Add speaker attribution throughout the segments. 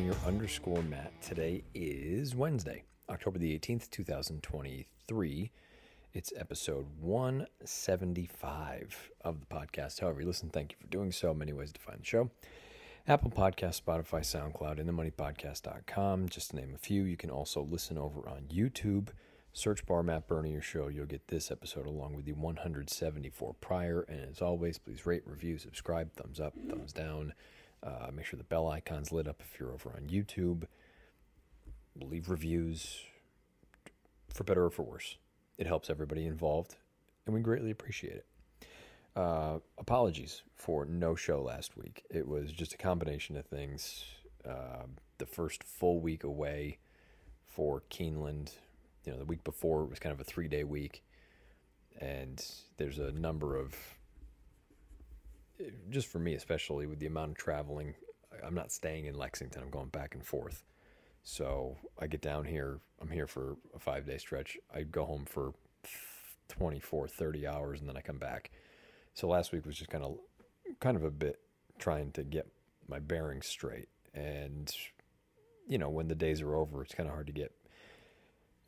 Speaker 1: Bernier underscore Matt. Today is Wednesday, October the 18th, 2023. It's episode 175 of the podcast. However, you listen, thank you for doing so. Many ways to find the show. Apple Podcast, Spotify, SoundCloud, and themoneypodcast.com, just to name a few. You can also listen over on YouTube. Search bar Matt Bernier Show. You'll get this episode along with the 174 prior. And as always, please rate, review, subscribe, thumbs up, thumbs down. Uh, make sure the bell icon's lit up if you're over on YouTube. Leave reviews for better or for worse. It helps everybody involved, and we greatly appreciate it. Uh, apologies for no show last week. It was just a combination of things. Uh, the first full week away for Keeneland, you know, the week before it was kind of a three day week, and there's a number of just for me, especially with the amount of traveling, I'm not staying in Lexington. I'm going back and forth. So I get down here. I'm here for a five day stretch. I go home for 24, 30 hours, and then I come back. So last week was just kind of, kind of a bit trying to get my bearings straight. And, you know, when the days are over, it's kind of hard to get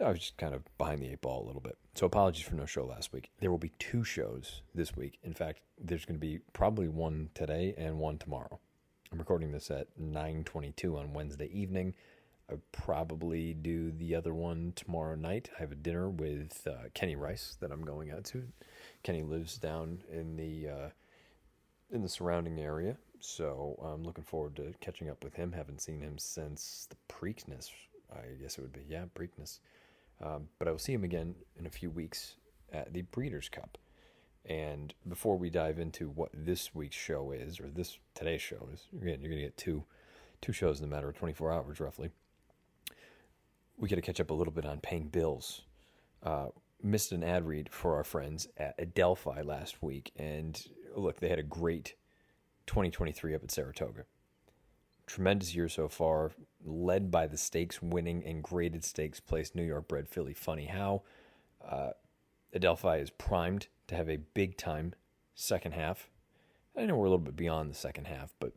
Speaker 1: I was just kind of behind the eight ball a little bit. So apologies for no show last week. There will be two shows this week. In fact, there's going to be probably one today and one tomorrow. I'm recording this at 9:22 on Wednesday evening. I probably do the other one tomorrow night. I have a dinner with uh, Kenny Rice that I'm going out to. Kenny lives down in the uh, in the surrounding area, so I'm looking forward to catching up with him. Haven't seen him since the Preakness. I guess it would be yeah, Preakness. Um, but I will see him again in a few weeks at the Breeders' Cup. And before we dive into what this week's show is, or this today's show is, again, you're going to get two two shows in a matter of 24 hours, roughly. We got to catch up a little bit on paying bills. Uh, missed an ad read for our friends at Adelphi last week, and look, they had a great 2023 up at Saratoga tremendous year so far, led by the stakes winning and graded stakes place New York bred filly Funny How. Uh, Adelphi is primed to have a big time second half. I know we're a little bit beyond the second half, but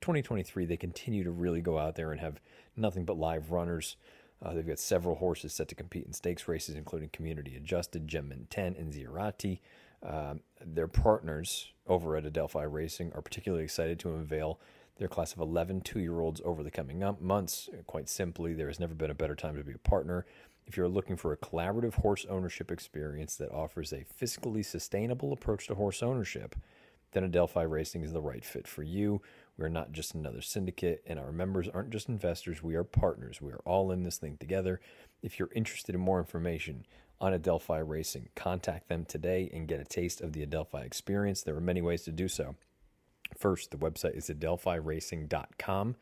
Speaker 1: 2023 they continue to really go out there and have nothing but live runners. Uh, they've got several horses set to compete in stakes races, including Community Adjusted, Gemmin 10, and Zierati. Um, their partners over at Adelphi Racing are particularly excited to unveil their class of 11 two year olds over the coming months. Quite simply, there has never been a better time to be a partner. If you're looking for a collaborative horse ownership experience that offers a fiscally sustainable approach to horse ownership, then Adelphi Racing is the right fit for you. We're not just another syndicate, and our members aren't just investors. We are partners. We are all in this thing together. If you're interested in more information on Adelphi Racing, contact them today and get a taste of the Adelphi experience. There are many ways to do so. First, the website is adelphiracing.com.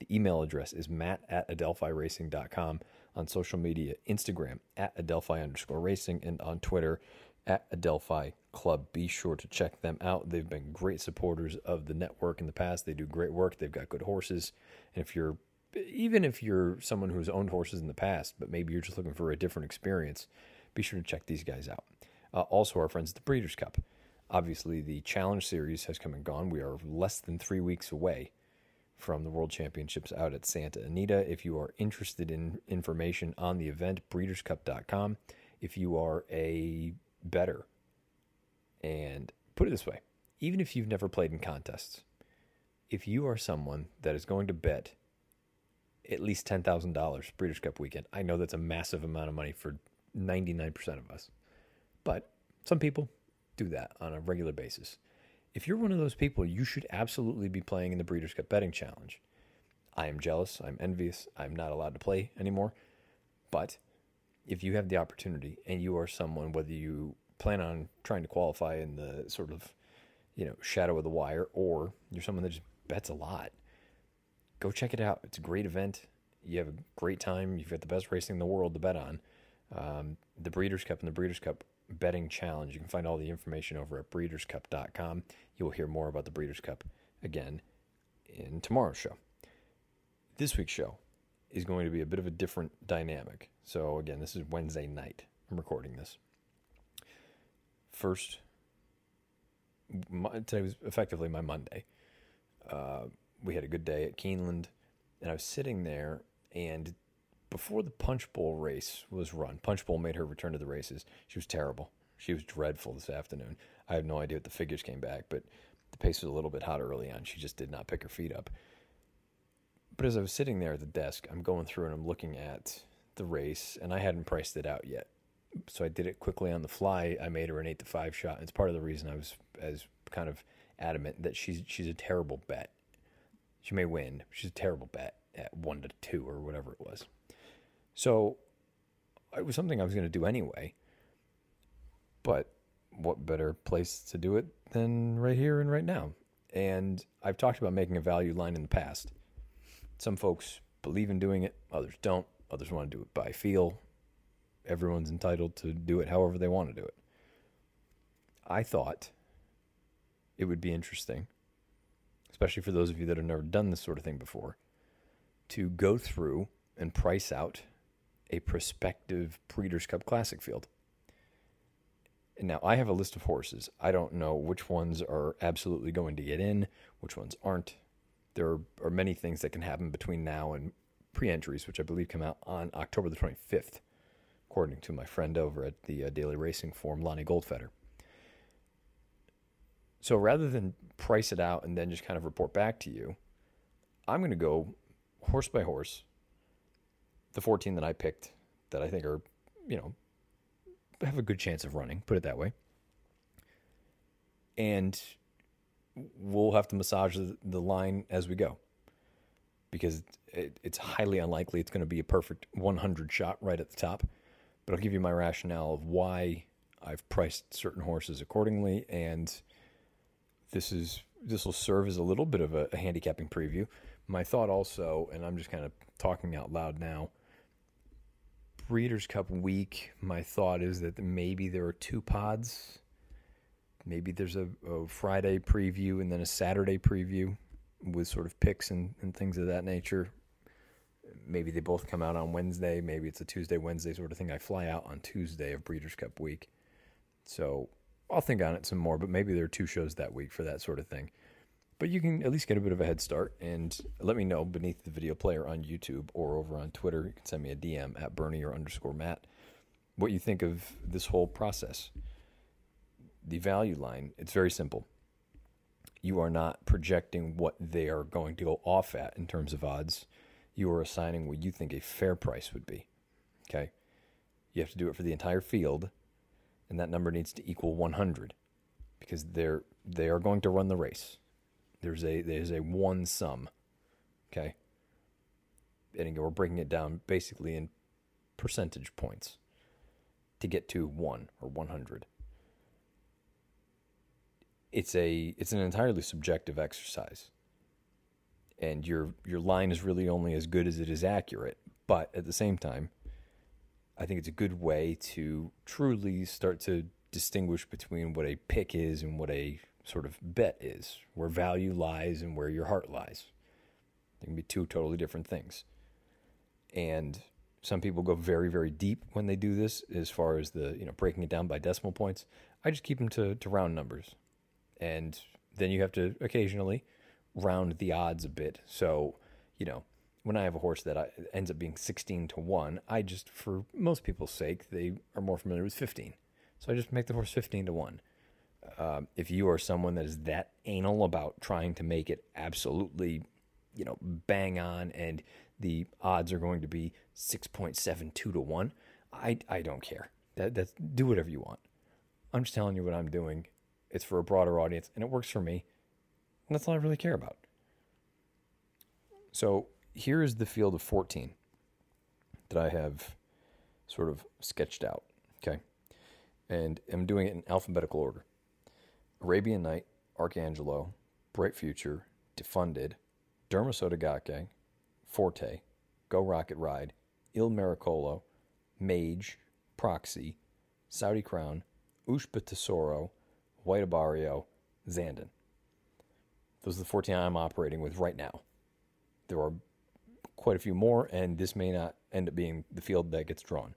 Speaker 1: The email address is matt at adelphiracing.com. On social media, Instagram at adelphi underscore racing and on Twitter at Adelphi Club. Be sure to check them out. They've been great supporters of the network in the past. They do great work. They've got good horses. And if you're even if you're someone who's owned horses in the past, but maybe you're just looking for a different experience, be sure to check these guys out. Uh, also, our friends at the Breeders' Cup. Obviously, the Challenge Series has come and gone. We are less than three weeks away from the World Championships out at Santa Anita. If you are interested in information on the event, breederscup.com. If you are a better, and put it this way, even if you've never played in contests, if you are someone that is going to bet at least $10,000 Breeders' Cup weekend, I know that's a massive amount of money for 99% of us. But some people, do that on a regular basis. If you're one of those people, you should absolutely be playing in the Breeders' Cup Betting Challenge. I am jealous. I'm envious. I'm not allowed to play anymore. But if you have the opportunity and you are someone, whether you plan on trying to qualify in the sort of, you know, shadow of the wire, or you're someone that just bets a lot, go check it out. It's a great event. You have a great time. You've got the best racing in the world to bet on. Um, the Breeders' Cup and the Breeders' Cup betting challenge. You can find all the information over at breederscup.com. You will hear more about the Breeders' Cup again in tomorrow's show. This week's show is going to be a bit of a different dynamic. So, again, this is Wednesday night. I'm recording this. First, my, today was effectively my Monday. Uh, we had a good day at Keeneland. and I was sitting there, and before the Punch Bowl race was run, Punch Bowl made her return to the races. She was terrible. She was dreadful this afternoon. I have no idea what the figures came back, but the pace was a little bit hot early on. She just did not pick her feet up. But as I was sitting there at the desk, I'm going through and I'm looking at the race, and I hadn't priced it out yet. So I did it quickly on the fly. I made her an eight to five shot. It's part of the reason I was as kind of adamant that she's she's a terrible bet. She may win. She's a terrible bet at one to two or whatever it was. So it was something I was going to do anyway. But what better place to do it than right here and right now? And I've talked about making a value line in the past. Some folks believe in doing it, others don't. Others want to do it by feel. Everyone's entitled to do it however they want to do it. I thought it would be interesting, especially for those of you that have never done this sort of thing before, to go through and price out a prospective Breeders' Cup Classic field. Now, I have a list of horses. I don't know which ones are absolutely going to get in, which ones aren't. There are, many things that can happen between now and pre entries, which I believe come out on October the 25th, according to my friend over at the uh, Daily Racing Form, Lonnie Goldfeder. So rather than price it out and then just kind of report back to you, I'm going to go horse by horse. The 14 that I picked that I think are, you know, have a good chance of running, put it that way. And we'll have to massage the line as we go because it, it's highly unlikely it's going to be a perfect 100 shot right at the top. But I'll give you my rationale of why I've priced certain horses accordingly, and this is this will serve as a little bit of a, a handicapping preview. My thought also, and I'm just kind of talking out loud now. Breeders' Cup week, my thought is that maybe there are two pods. Maybe there's a, a Friday preview and then a Saturday preview with sort of picks and, and things of that nature. Maybe they both come out on Wednesday. Maybe it's a Tuesday, Wednesday sort of thing. I fly out on Tuesday of Breeders' Cup week. So I'll think on it some more, but maybe there are two shows that week for that sort of thing. But you can at least get a bit of a head start and let me know beneath the video player on YouTube or over on Twitter. You can send me a DM at Bernier underscore Matt what you think of this whole process. The value line, it's very simple you are not projecting what they are going to go off at in terms of odds. You are assigning what you think a fair price would be. Okay? You have to do it for the entire field, and that number needs to equal 100 because they're they are going to run the race. There's a there's a one sum. Okay? And again, we're breaking it down basically in percentage points to get to 1 or 100 it's a it's an entirely subjective exercise and your your line is really only as good as it is accurate but at the same time i think it's a good way to truly start to distinguish between what a pick is and what a sort of bet is where value lies and where your heart lies they can be two totally different things and some people go very very deep when they do this as far as the you know breaking it down by decimal points i just keep them to, to round numbers and then you have to occasionally round the odds a bit. So, you know, when I have a horse that I, ends up being 16 to 1, I just, for most people's sake, they are more familiar with 15. So I just make the horse 15 to 1. Um, if you are someone that is that anal about trying to make it absolutely, you know, bang on and the odds are going to be 6.72 to 1, I, I don't care. That, that's, do whatever you want. I'm just telling you what I'm doing it's for a broader audience, and it works for me. And that's all I really care about. So here is the field of 14 that I have sort of sketched out. Okay. And I'm doing it in alphabetical order Arabian Night, Arcangelo, Bright Future, Defunded, Derma Sotogake, Forte, Go Rocket Ride, Il Miracolo, Mage, Proxy, Saudi Crown, Ushba Tesoro, White Abarrio, Zandon. Those are the 14 I'm operating with right now. There are quite a few more, and this may not end up being the field that gets drawn.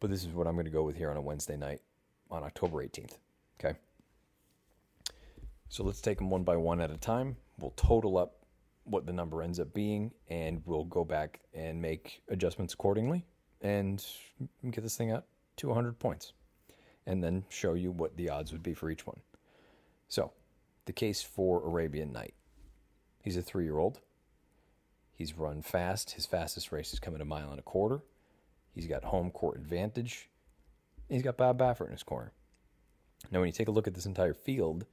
Speaker 1: But this is what I'm going to go with here on a Wednesday night on October 18th. Okay. So let's take them one by one at a time. We'll total up what the number ends up being, and we'll go back and make adjustments accordingly and get this thing up to 100 points and then show you what the odds would be for each one. So, the case for Arabian Night. He's a three year old. He's run fast. His fastest race is coming a mile and a quarter. He's got home court advantage. He's got Bob Baffert in his corner. Now, when you take a look at this entire field,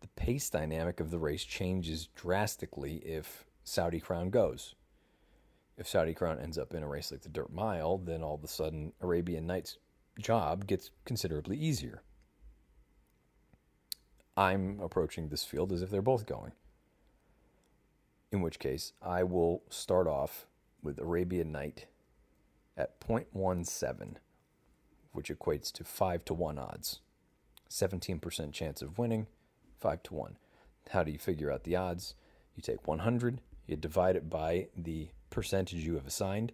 Speaker 1: the pace dynamic of the race changes drastically if Saudi Crown goes. If Saudi Crown ends up in a race like the Dirt Mile, then all of a sudden Arabian Night's job gets considerably easier. I'm approaching this field as if they're both going. In which case, I will start off with Arabian Night at 0.17, which equates to 5 to 1 odds. 17% chance of winning, 5 to 1. How do you figure out the odds? You take 100, you divide it by the percentage you have assigned,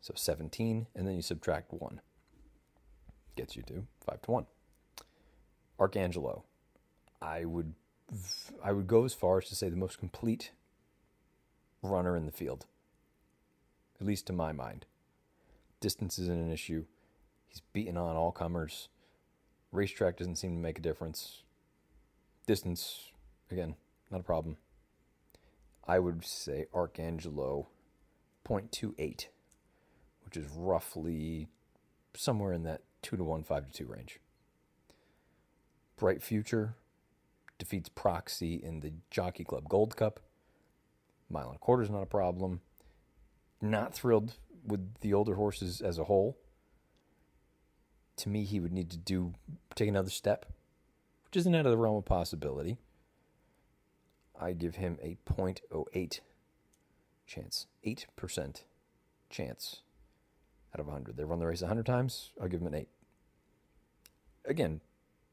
Speaker 1: so 17, and then you subtract 1. Gets you to 5 to 1. Arcangelo. I would I would go as far as to say the most complete runner in the field. At least to my mind. Distance isn't an issue. He's beaten on all comers. Racetrack doesn't seem to make a difference. Distance, again, not a problem. I would say Arcangelo 0.28, which is roughly somewhere in that 2 to 1, 5 to 2 range. Bright Future defeats Proxy in the Jockey Club Gold Cup. Mile and a quarter is not a problem. Not thrilled with the older horses as a whole. To me, he would need to do take another step, which isn't out of the realm of possibility. I give him a 0.08 chance, 8% chance out of 100. They run the race 100 times, I'll give him an 8. Again,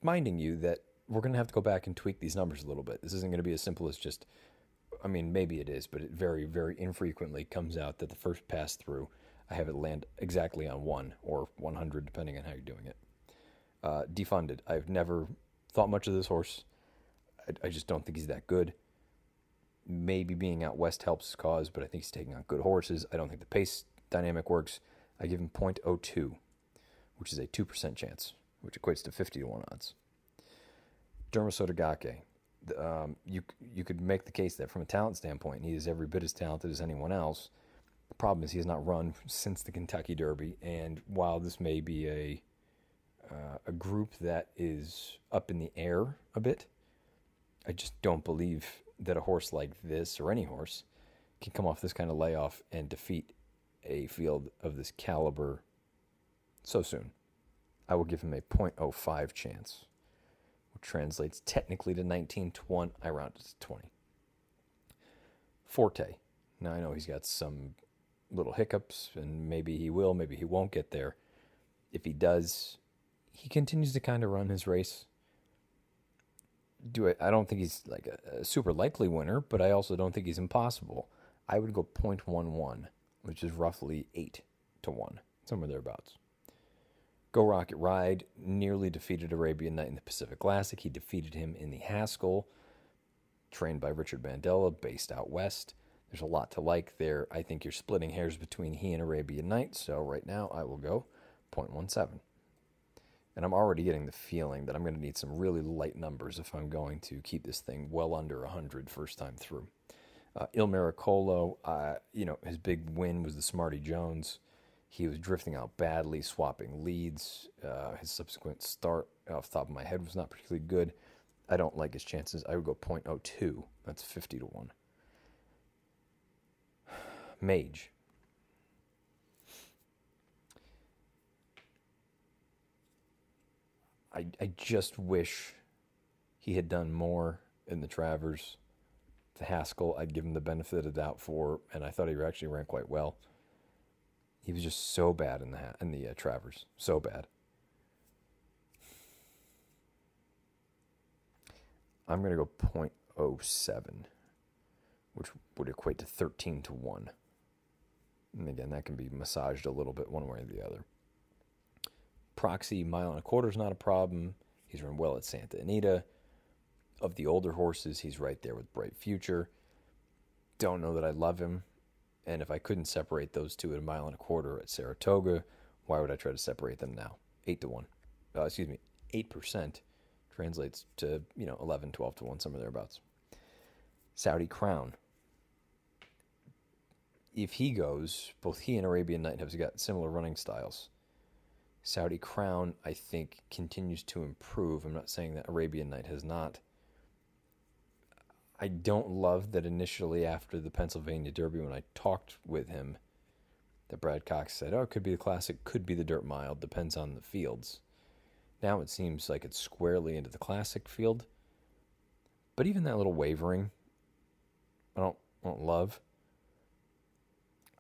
Speaker 1: minding you that we're going to have to go back and tweak these numbers a little bit. This isn't going to be as simple as just, I mean, maybe it is, but it very, very infrequently comes out that the first pass through, I have it land exactly on 1 or 100, depending on how you're doing it. Uh, defunded. I've never thought much of this horse. I, I just don't think he's that good. Maybe being out west helps his cause, but I think he's taking on good horses. I don't think the pace dynamic works. I give him 0.02, which is a 2% chance, which equates to 50 to 1 odds. Derma Sotogake. Um, you you could make the case that from a talent standpoint, he is every bit as talented as anyone else. The problem is he has not run since the Kentucky Derby, and while this may be a uh, a group that is up in the air a bit, I just don't believe that a horse like this or any horse can come off this kind of layoff and defeat a field of this caliber so soon. I will give him a 0.05 chance, which translates technically to 19 to 1. I rounded to 20. Forte. Now I know he's got some little hiccups, and maybe he will, maybe he won't get there. If he does, he continues to kind of run his race do. I don't think he's like a, a, super likely winner, but I also don't think he's impossible. I would go 0.11, which is roughly 8 to 1, somewhere thereabouts. Go Rocket Ride nearly defeated Arabian Night in the Pacific Classic. He defeated him in the Haskell, trained by Richard Mandella, based out west. There's a lot to like there. I think you're splitting hairs between he and Arabian Night, so right now I will go 0.17. And I'm already getting the feeling that I'm going to need some really light numbers if I'm going to keep this thing well under 100 first time through. Uh, Il Miracolo, uh, you know, his big win was the Smarty Jones. He was drifting out badly, swapping leads. Uh, his subsequent start, off the top of my head, was not particularly good. I don't like his chances. I would go 0.02. That's 50 to 1. Mage. I, I just wish he had done more in the Travers. The Haskell, I'd give him the benefit of the doubt for, and I thought he actually ran quite well. He was just so bad in the in the uh, Travers, so bad. I'm going to go 0.07, which would equate to 13 to 1. And again, that can be massaged a little bit one way or the other. Proxy mile and a quarter is not a problem. He's run well at Santa Anita. Of the older horses, he's right there with Bright Future. don't know that I love him. And if I couldn't separate those two at a mile and a quarter at Saratoga, why would I try to separate them now? Eight to one. Uh, excuse me, eight percent translates to you know 11, 12 to one, somewhere thereabouts. Saudi Crown. If he goes, both he and Arabian Night have got similar running styles. Saudi Crown, I think, continues to improve. I'm not saying that Arabian Night has not. I don't love that initially after the Pennsylvania Derby, when I talked with him, that Brad Cox said, "Oh, it could be the classic, could be the dirt mile, depends on the fields." Now it seems like it's squarely into the classic field, but even that little wavering, I don't, I don't love.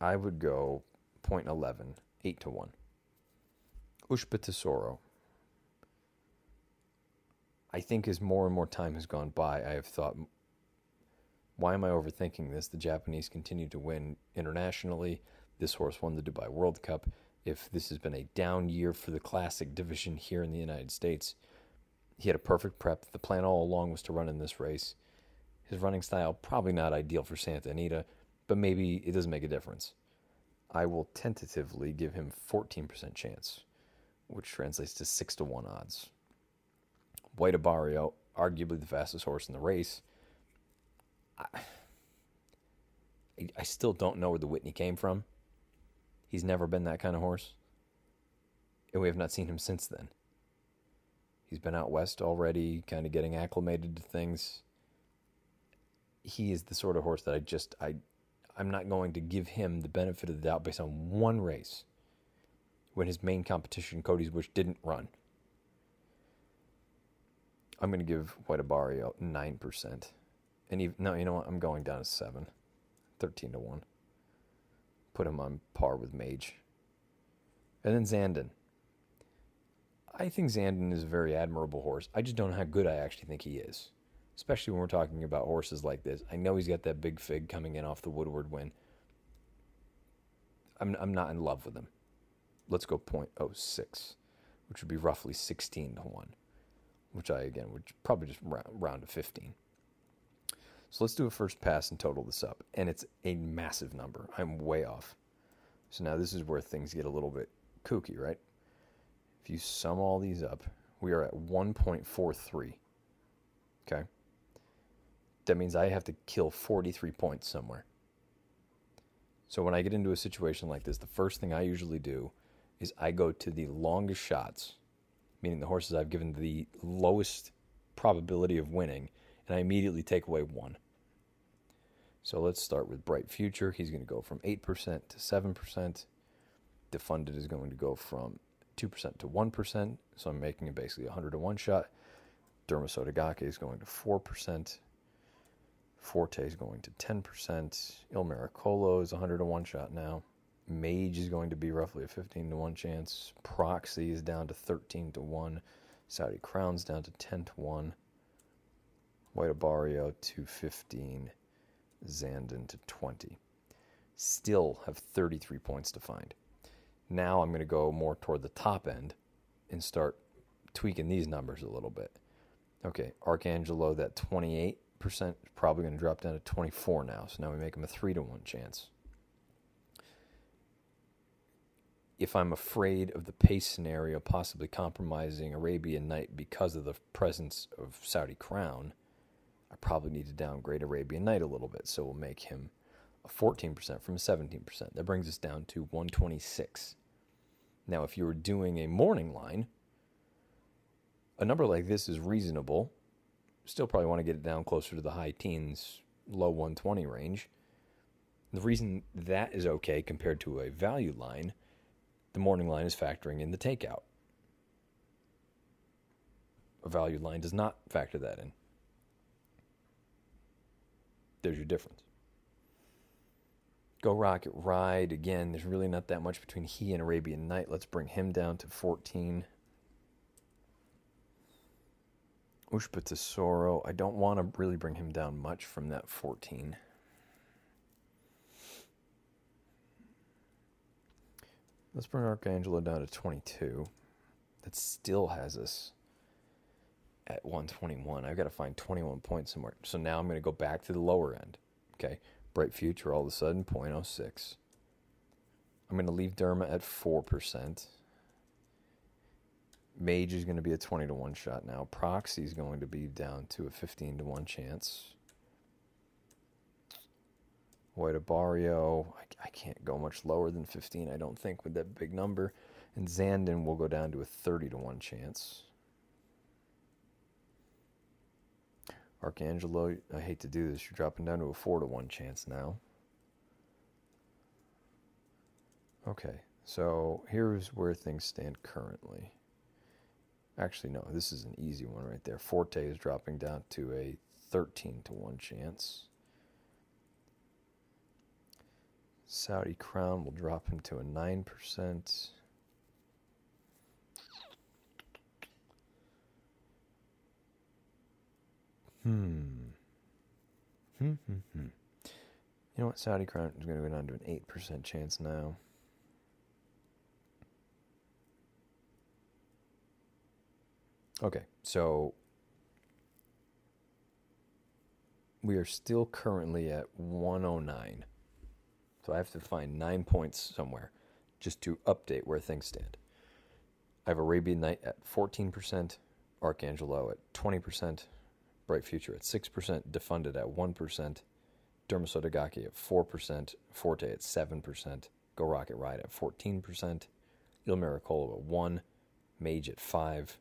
Speaker 1: I would go 0.11, 8 to one. Ushba Tesoro. I think as more and more time has gone by, I have thought, why am I overthinking this? The Japanese continue to win internationally. This horse won the Dubai World Cup. If this has been a down year for the classic division here in the United States, he had a perfect prep. The plan all along was to run in this race. His running style, probably not ideal for Santa Anita, but maybe it doesn't make a difference. I will tentatively give him 14% chance which translates to six to one odds. White Abarrio, arguably the fastest horse in the race. I, I still don't know where the Whitney came from. He's never been that kind of horse. And we have not seen him since then. He's been out west already, kind of getting acclimated to things. He is the sort of horse that I just I I'm not going to give him the benefit of the doubt based on one race when his main competition, Cody's Wish, didn't run. I'm going to give White Abarrio 9%. And even, no, you know what? I'm going down to 7. 13 to 1. Put him on par with Mage. And then Zandon. I think Zandon is a very admirable horse. I just don't know how good I actually think he is. Especially when we're talking about horses like this. I know he's got that big fig coming in off the Woodward win. I'm, I'm not in love with him let's go 0.06, which would be roughly 16 to 1, which I, again, would probably just round, round to 15. So let's do a first pass and total this up. And it's a massive number. I'm way off. So now this is where things get a little bit kooky, right? If you sum all these up, we are at 1.43. Okay? That means I have to kill 43 points somewhere. So when I get into a situation like this, the first thing I usually do is I go to the longest shots, meaning the horses I've given the lowest probability of winning, and I immediately take away one. So let's start with Bright Future. He's going to go from 8% to 7%. Defunded is going to go from 2% to 1%. So I'm making it basically a 100 to 1 shot. Derma Sotogake is going to 4%. Forte is going to 10%. Il Miracolo is 100 to 1 shot now. Mage is going to be roughly a 15 to 1 chance. Proxy is down to 13 to 1. Saudi Crown's down to 10 to 1. White Abarrio to 15. Zandon to 20. Still have 33 points to find. Now I'm going to go more toward the top end and start tweaking these numbers a little bit. Okay, Arcangelo, that 28% is probably going to drop down to 24 now. So now we make him a 3 to 1 chance. if I'm afraid of the pace scenario possibly compromising Arabian Night because of the presence of Saudi Crown, I probably need to downgrade Arabian Night a little bit. So we'll make him a 14% from a 17%. That brings us down to 126. Now, if you were doing a morning line, a number like this is reasonable. Still probably want to get it down closer to the high teens, low 120 range. The reason that is okay compared to a value line the morning line is factoring in the takeout. A value line does not factor that in. There's your difference. Go Rocket Ride. Again, there's really not that much between he and Arabian Night. Let's bring him down to 14. Tesoro. I don't want to really bring him down much from that 14. Let's bring Arcangelo down to 22. That still has us at 121. I've got to find 21 points somewhere. So now I'm going to go back to the lower end. Okay. Bright Future all of a sudden 0.06. I'm going to leave Derma at 4%. Mage is going to be a 20 to 1 shot now. Proxy is going to be down to a 15 to 1 chance. White Abarrio, I, I can't go much lower than 15, I don't think, with that big number. And Zandon will go down to a 30 to 1 chance. Arcangelo, I hate to do this. You're dropping down to a 4 to 1 chance now. Okay, so here's where things stand currently. Actually, no, this is an easy one right there. Forte is dropping down to a 13 to 1 chance. Saudi Crown will drop him to a 9%. Hmm. Hmm, hmm, hmm. You know what? Saudi Crown is going to go down to an 8% chance now. Okay, so we are still currently at 109. So I have to find nine points somewhere just to update where things stand. I have Arabian Night at 14%, Arcangelo at 20%, Bright Future at 6%, Defunded at 1%, Derma Sotogake at 4%, Forte at 7%, Go Rocket Ride at 14%, Il Miracolo at 1, Mage at 5,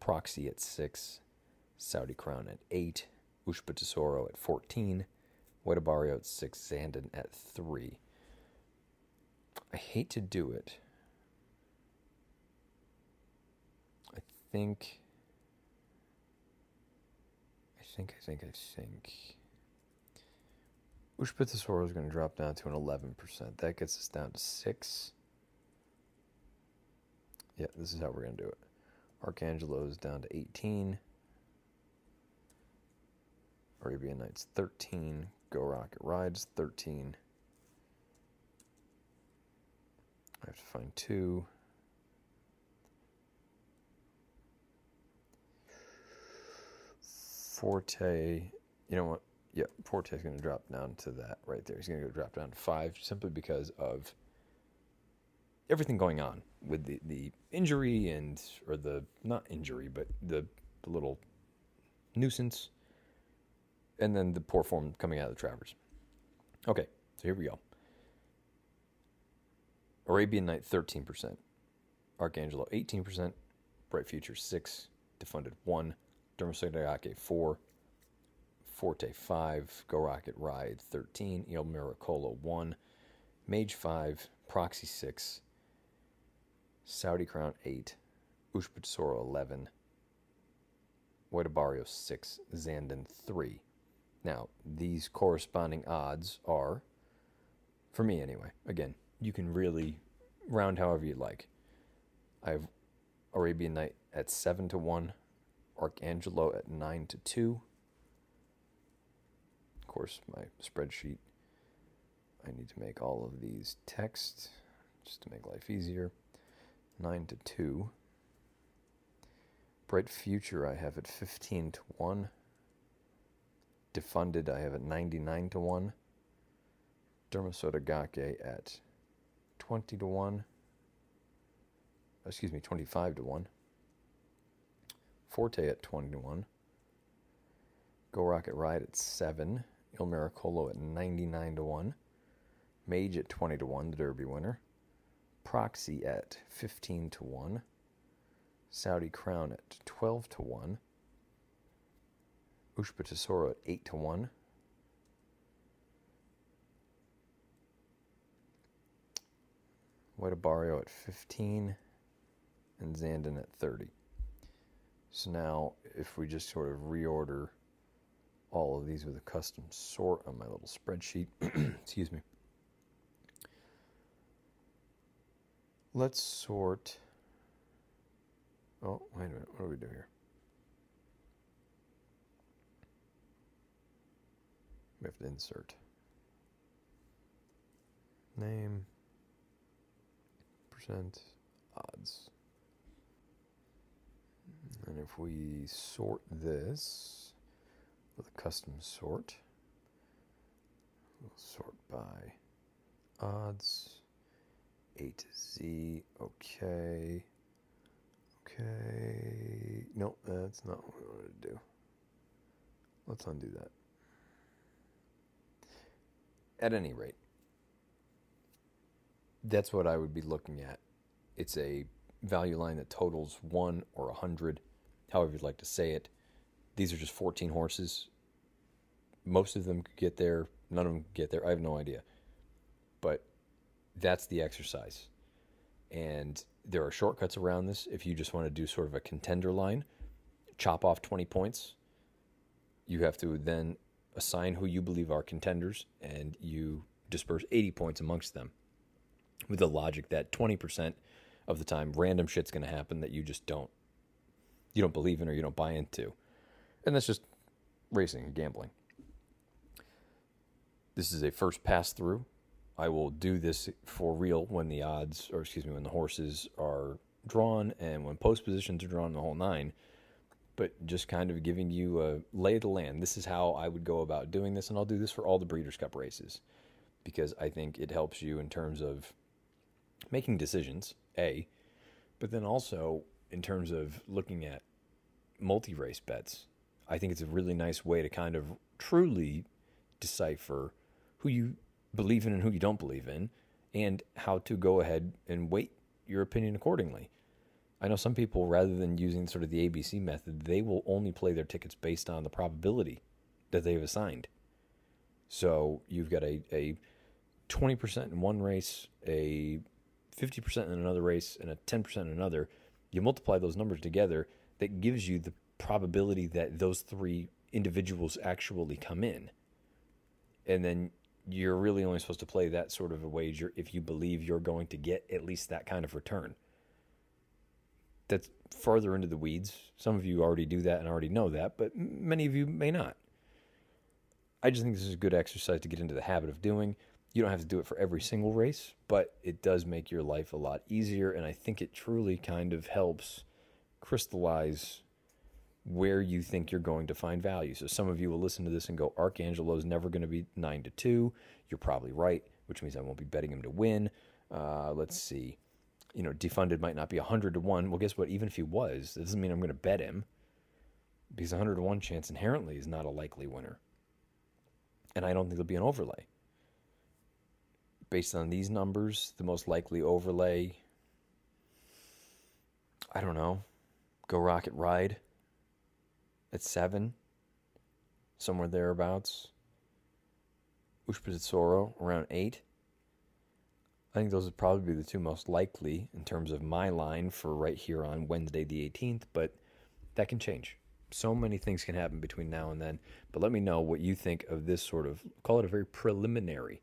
Speaker 1: Proxy at 6, Saudi Crown at 8, Ushba Tesoro at 14, White Abarrio at 6, Zandon at 3. I hate to do it. I think. I think, I think, I think. Ushba Tesoro is going to drop down to an 11%. That gets us down to 6. Yeah, this is how we're going to do it. Arcangelo is down to 18. Arabian Nights 13. Go Rocket Rides 13. I have to find two. Forte, you know what? Yeah, Forte is going to drop down to that right there. He's going to go drop down to five simply because of everything going on with the, the injury and, or the, not injury, but the, the little nuisance and then the poor form coming out of the Travers. Okay, so here we go. Arabian Night 13%, Arcangelo 18%, Bright Future 6, Defunded 1, Derma Sotogake 4, Forte 5, Go Rocket Ride 13, Il Miracolo 1, Mage 5, Proxy 6, Saudi Crown 8, Ushba Tesoro 11, White Abarrio 6, Zandon 3. Now, these corresponding odds are, for me anyway, again, you can really round however you like. I have Arabian Night at 7 to 1, Arcangelo at 9 to 2. Of course, my spreadsheet, I need to make all of these text just to make life easier. 9 to 2. Bright Future I have at 15 to 1 defunded, I have at 99 to 1. Derma Sotogake at 20 to 1. Excuse me, 25 to 1. Forte at 20 to 1. Go Rocket Ride at 7. Il Miracolo at 99 to 1. Mage at 20 to 1, the Derby winner. Proxy at 15 to 1. Saudi Crown at 12 to 1. Ushba Tesoro at 8 to 1. White Abarrio at 15 and Zandon at 30. So now, if we just sort of reorder all of these with a custom sort on my little spreadsheet, excuse me. Let's sort. Oh, wait a minute. What do we do here? We have to insert name, percent, odds. And if we sort this with a custom sort, We'll sort by odds. A to Z. Okay. Okay. Nope, that's not what we wanted to do. Let's undo that. At any rate, that's what I would be looking at. It's a value line that totals 1 or 100, however you'd like to say it. These are just 14 horses. Most of them could get there, none of them could get there. I have no idea. But that's the exercise. And there are shortcuts around this. If you just want to do sort of a contender line, chop off 20 points. You have to then assign who you believe are contenders and you disperse 80 points amongst them with the logic that 20% of the time random shit's going to happen that you just don't you don't believe in or you don't buy into. And that's just racing and gambling. This is a first pass through. I will do this for real when the odds, or excuse me, when the horses are drawn and when post positions are drawn, the whole nine. But just kind of giving you a lay of the land. This is how I would go about doing this, and I'll do this for all the Breeders' Cup races because I think it helps you in terms of making decisions, A, but then also in terms of looking at multi race bets. I think it's a really nice way to kind of truly decipher who you believe in and who you don't believe in, and how to go ahead and weight your opinion accordingly. I know some people, rather than using sort of the ABC method, they will only play their tickets based on the probability that they've assigned. So you've got a, a 20% in one race, a 50% in another race, and a 10% in another. You multiply those numbers together, that gives you the probability that those three individuals actually come in. And then you're really only supposed to play that sort of a wager if you believe you're going to get at least that kind of return. That's farther into the weeds. Some of you already do that and already know that, but many of you may not. I just think this is a good exercise to get into the habit of doing. You don't have to do it for every single race, but it does make your life a lot easier. And I think it truly kind of helps crystallize where you think you're going to find value. So some of you will listen to this and go, Arcangelo's never going to be 9 to 2. You're probably right, which means I won't be betting him to win. Uh, let's see. You know, defunded might not be 100 to 1. Well, guess what? Even if he was, that doesn't mean I'm going to bet him because 100 to 1 chance inherently is not a likely winner. And I don't think there'll be an overlay. Based on these numbers, the most likely overlay, I don't know, Go Rocket Ride at seven, somewhere thereabouts. Ushba Tesoro around eight. I think those would probably be the two most likely in terms of my line for right here on Wednesday the 18th, but that can change. So many things can happen between now and then. But let me know what you think of this sort of, call it a very preliminary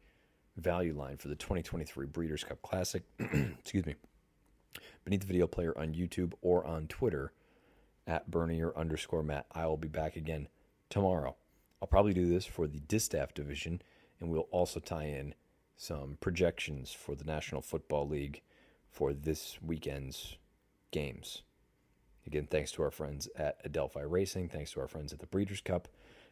Speaker 1: value line for the 2023 Breeders' Cup Classic. Excuse me. Beneath the video player on YouTube or on Twitter at Bernier underscore Matt. I will be back again tomorrow. I'll probably do this for the Distaff division, and we'll also tie in some projections for the National Football League for this weekend's games. Again, thanks to our friends at Adelphi Racing, thanks to our friends at the Breeders' Cup,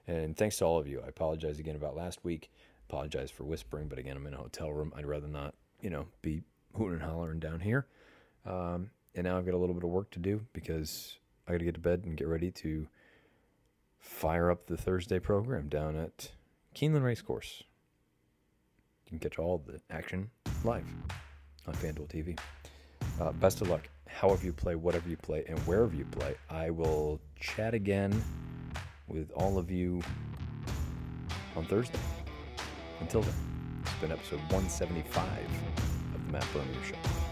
Speaker 1: and thanks to all of you. I apologize again about last week. Apologize for whispering, but again, I'm in a hotel room. I'd rather not, you know, be hooting and hollering down here. Um, and now I've got a little bit of work to do because I got to get to bed and get ready to fire up the Thursday program down at Keeneland Racecourse. You can catch all the action live on FanDuel TV. Uh, best of luck, however you play, whatever you play, and wherever you play. I will chat again with all of you on Thursday. Until then, it's been episode 175 of the Matt Bernier Show.